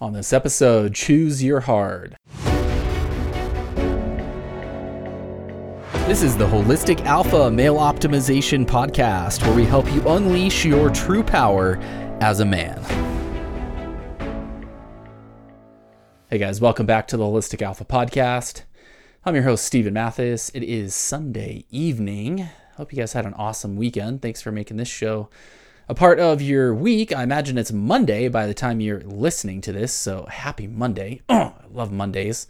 On this episode, Choose Your Hard. This is the Holistic Alpha Male Optimization Podcast, where we help you unleash your true power as a man. Hey guys, welcome back to the Holistic Alpha Podcast. I'm your host, Stephen Mathis. It is Sunday evening. Hope you guys had an awesome weekend. Thanks for making this show a part of your week. I imagine it's Monday by the time you're listening to this, so happy Monday. I love Mondays.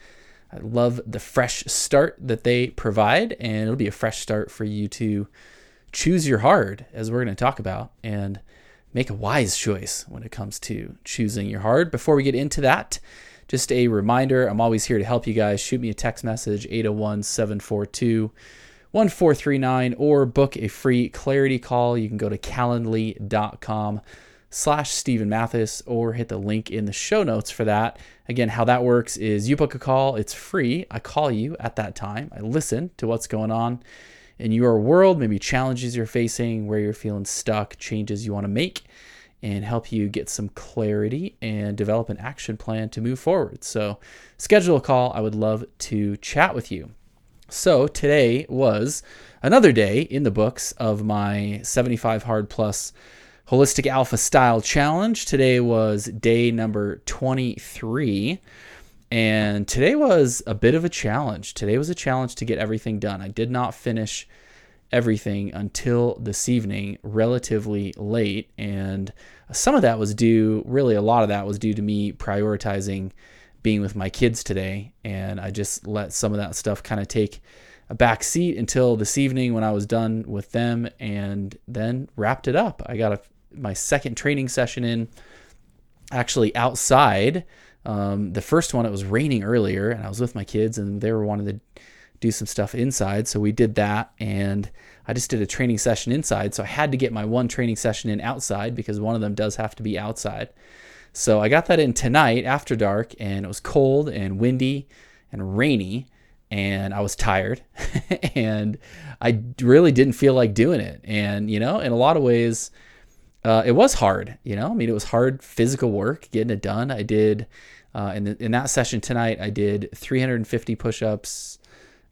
I love the fresh start that they provide, and it'll be a fresh start for you to choose your hard, as we're going to talk about, and make a wise choice when it comes to choosing your hard. Before we get into that, just a reminder I'm always here to help you guys. Shoot me a text message 801 742 1439 or book a free clarity call. You can go to calendly.com slash Stephen Mathis or hit the link in the show notes for that. Again, how that works is you book a call, it's free. I call you at that time. I listen to what's going on in your world, maybe challenges you're facing, where you're feeling stuck, changes you want to make, and help you get some clarity and develop an action plan to move forward. So, schedule a call. I would love to chat with you. So today was another day in the books of my 75 Hard Plus Holistic Alpha Style Challenge. Today was day number 23. And today was a bit of a challenge. Today was a challenge to get everything done. I did not finish everything until this evening, relatively late. And some of that was due, really, a lot of that was due to me prioritizing being with my kids today, and I just let some of that stuff kind of take a back seat until this evening when I was done with them, and then wrapped it up. I got a, my second training session in, actually outside. Um, the first one it was raining earlier, and I was with my kids, and they were wanting to do some stuff inside, so we did that, and I just did a training session inside. So I had to get my one training session in outside because one of them does have to be outside. So I got that in tonight after dark, and it was cold and windy and rainy, and I was tired, and I really didn't feel like doing it. And you know, in a lot of ways, uh, it was hard. You know, I mean, it was hard physical work getting it done. I did uh, in the, in that session tonight. I did 350 push-ups,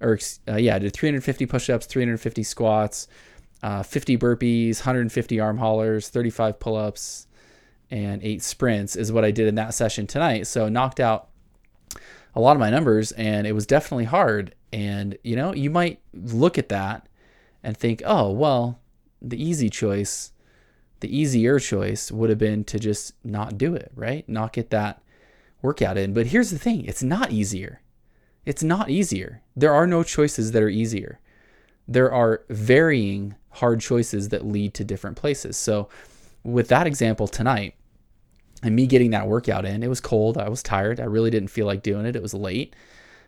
or uh, yeah, I did 350 push-ups, 350 squats. Uh, 50 burpees, 150 arm haulers, 35 pull ups, and eight sprints is what I did in that session tonight. So knocked out a lot of my numbers and it was definitely hard. And you know, you might look at that and think, oh, well, the easy choice, the easier choice would have been to just not do it, right? Not get that workout in. But here's the thing it's not easier. It's not easier. There are no choices that are easier. There are varying hard choices that lead to different places. So, with that example tonight, and me getting that workout in, it was cold. I was tired. I really didn't feel like doing it. It was late.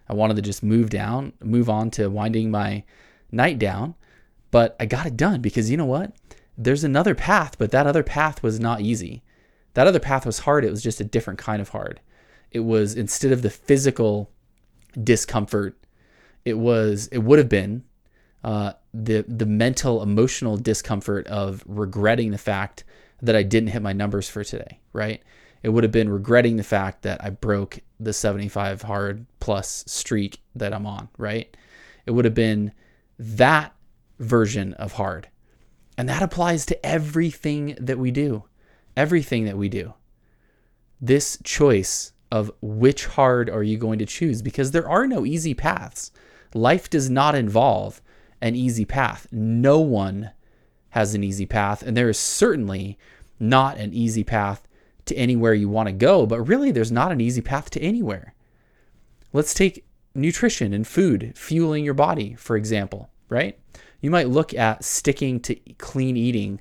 I wanted to just move down, move on to winding my night down. But I got it done because you know what? There's another path, but that other path was not easy. That other path was hard. It was just a different kind of hard. It was instead of the physical discomfort, it was, it would have been uh, the the mental emotional discomfort of regretting the fact that I didn't hit my numbers for today, right? It would have been regretting the fact that I broke the 75 hard plus streak that I'm on, right? It would have been that version of hard. And that applies to everything that we do. Everything that we do. This choice of which hard are you going to choose because there are no easy paths. Life does not involve an easy path. No one has an easy path, and there is certainly not an easy path to anywhere you want to go, but really there's not an easy path to anywhere. Let's take nutrition and food, fueling your body, for example, right? You might look at sticking to clean eating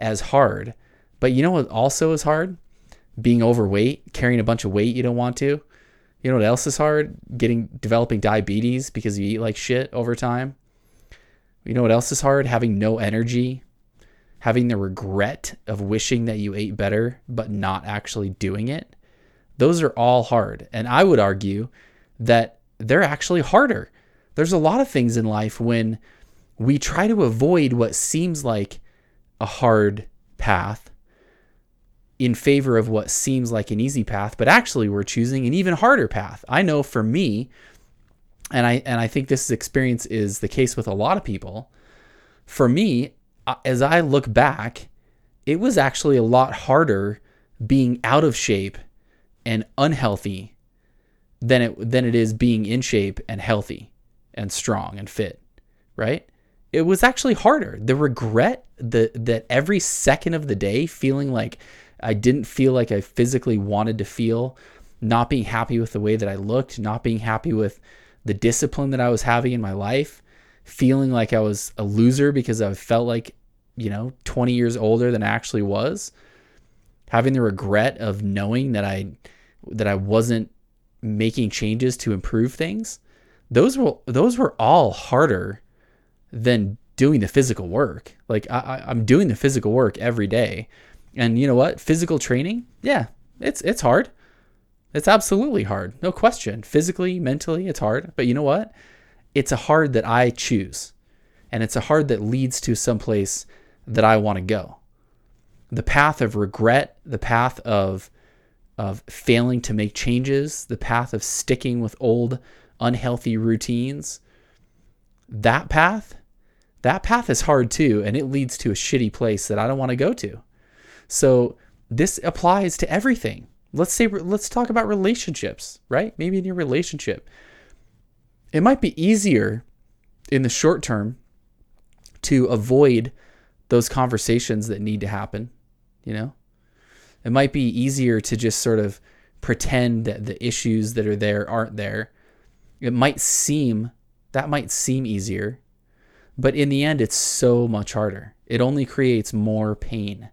as hard, but you know what also is hard? Being overweight, carrying a bunch of weight you don't want to. You know what else is hard? Getting developing diabetes because you eat like shit over time. You know what else is hard? Having no energy, having the regret of wishing that you ate better but not actually doing it, those are all hard. And I would argue that they're actually harder. There's a lot of things in life when we try to avoid what seems like a hard path. in favor of what seems like an easy path, but actually we're choosing an even harder path. I know for me, and I and I think this experience is the case with a lot of people. For me, uh, as I look back, it was actually a lot harder being out of shape and unhealthy than it than it is being in shape and healthy and strong and fit, right? It was actually harder. The regret the that every second of the day feeling like I didn't feel like I physically wanted to feel, not being happy with the way that I looked, not being happy with the discipline that I was having in my life, feeling like I was a loser because I felt like, you know, 20 years older than I actually was, having the regret of knowing that I that I wasn't making changes to improve things. Those were those were all harder than doing the physical work. Like I, I'm doing the physical work every day. And you know what? Physical training, yeah, it's it's hard. It's absolutely hard. No question. Physically, mentally, it's hard. But you know what? It's a hard that I choose. And it's a hard that leads to some place that I want to go. The path of regret, the path of of failing to make changes, the path of sticking with old unhealthy routines. That path, that path is hard too, and it leads to a shitty place that I don't want to go to. So this applies to everything let's say let's talk about relationships, right? Maybe in your relationship. It might be easier in the short term to avoid those conversations that need to happen, you know? It might be easier to just sort of pretend that the issues that are there aren't there. It might seem that might seem easier, but in the end it's so much harder. It only creates more pain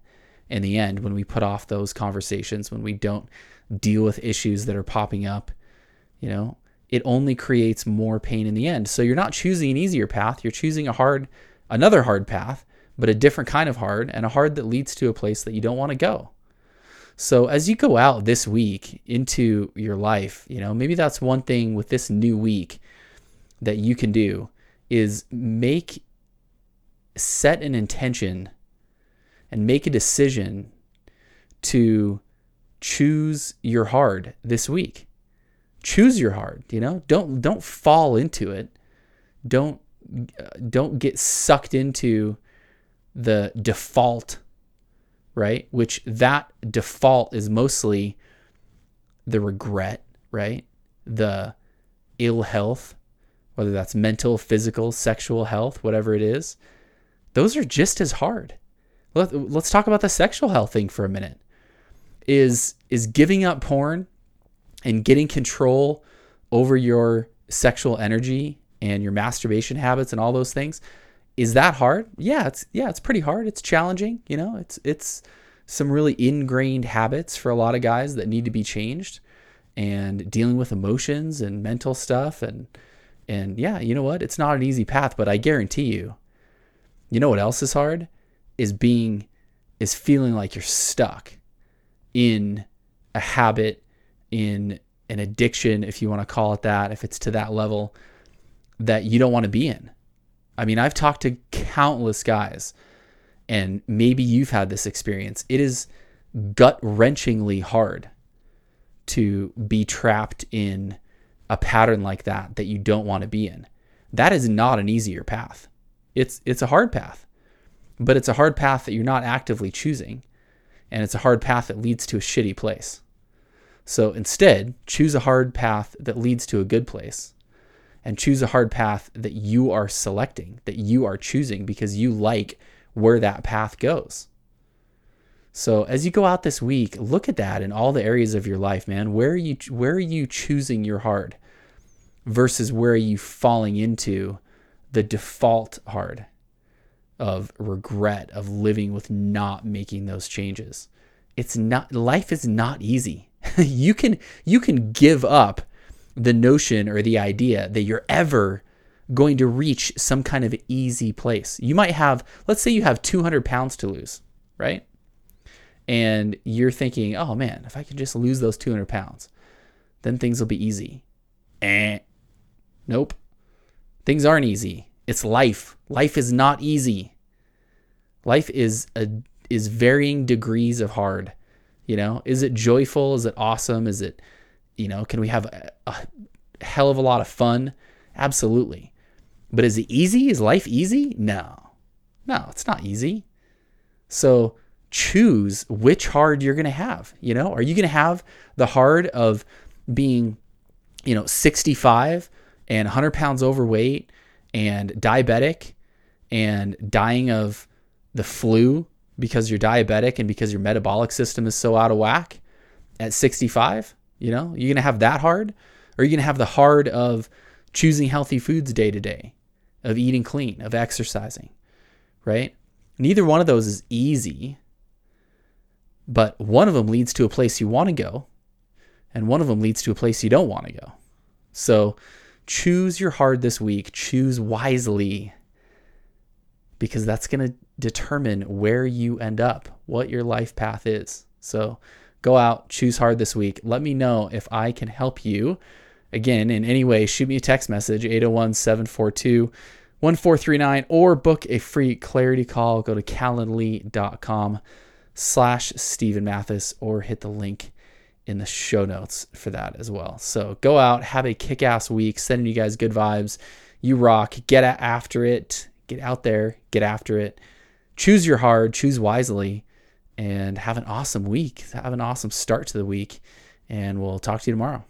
in the end when we put off those conversations, when we don't deal with issues that are popping up, you know, it only creates more pain in the end. So you're not choosing an easier path, you're choosing a hard another hard path, but a different kind of hard and a hard that leads to a place that you don't want to go. So as you go out this week into your life, you know, maybe that's one thing with this new week that you can do is make set an intention and make a decision to choose your hard this week. Choose your hard, you know? Don't don't fall into it. Don't uh, don't get sucked into the default, right? Which that default is mostly the regret, right? The ill health, whether that's mental, physical, sexual health, whatever it is. Those are just as hard let, let's talk about the sexual health thing for a minute. Is is giving up porn and getting control over your sexual energy and your masturbation habits and all those things is that hard? Yeah, it's yeah, it's pretty hard. It's challenging, you know. It's it's some really ingrained habits for a lot of guys that need to be changed and dealing with emotions and mental stuff and and yeah, you know what? It's not an easy path, but I guarantee you. You know what else is hard? Is being is feeling like you're stuck in a habit in an addiction if you want to call it that if it's to that level that you don't want to be in. I mean i've talked to countless guys and maybe you've had this experience. It is gut wrenchingly hard to be trapped in a pattern like that that you don't want to be in. That is not an easier path. It's it's a hard path but it's a hard path that you're not actively choosing, and it's a hard path that leads to a shitty place. So instead, choose a hard path that leads to a good place, and choose a hard path that you are selecting, that you are choosing because you like where that path goes. So as you go out this week, look at that in all the areas of your life, man. Where are you where are you choosing your hard versus where are you falling into the default hard? Of regret of living with not making those changes. It's not life is not easy. you can you can give up the notion or the idea that you're ever going to reach some kind of easy place. You might have, let's say you have 200 pounds to lose, right? And you're thinking, oh man, if I can just lose those 200 pounds, then things will be easy. Eh. Nope. Things aren't easy. It's life. Life is not easy. Life is a is varying degrees of hard. You know, is it joyful? Is it awesome? Is it, you know, can we have a, a hell of a lot of fun? Absolutely. But is it easy? Is life easy? No. No, it's not easy. So choose which hard you're going to have. You know, are you going to have the hard of being, you know, 65 and 100 pounds overweight and diabetic and dying of the flu because you're diabetic and because your metabolic system is so out of whack at 65? You know, you're going to have that hard? Or you're going to have the hard of choosing healthy foods day to day, of eating clean, of exercising, right? Neither one of those is easy, but one of them leads to a place you want to go, and one of them leads to a place you don't want to go. So choose your hard this week, choose wisely, because that's going to determine where you end up, what your life path is. So go out, choose hard this week. Let me know if I can help you. Again, in any way, shoot me a text message 801 742 1439 or book a free clarity call. Go to calendly.com slash Stephen Mathis or hit the link in the show notes for that as well. So go out, have a kick ass week, sending you guys good vibes. You rock, get after it, get out there, get after it choose your hard, choose wisely, and have an awesome week. Have an awesome start to the week. And we'll talk to you tomorrow.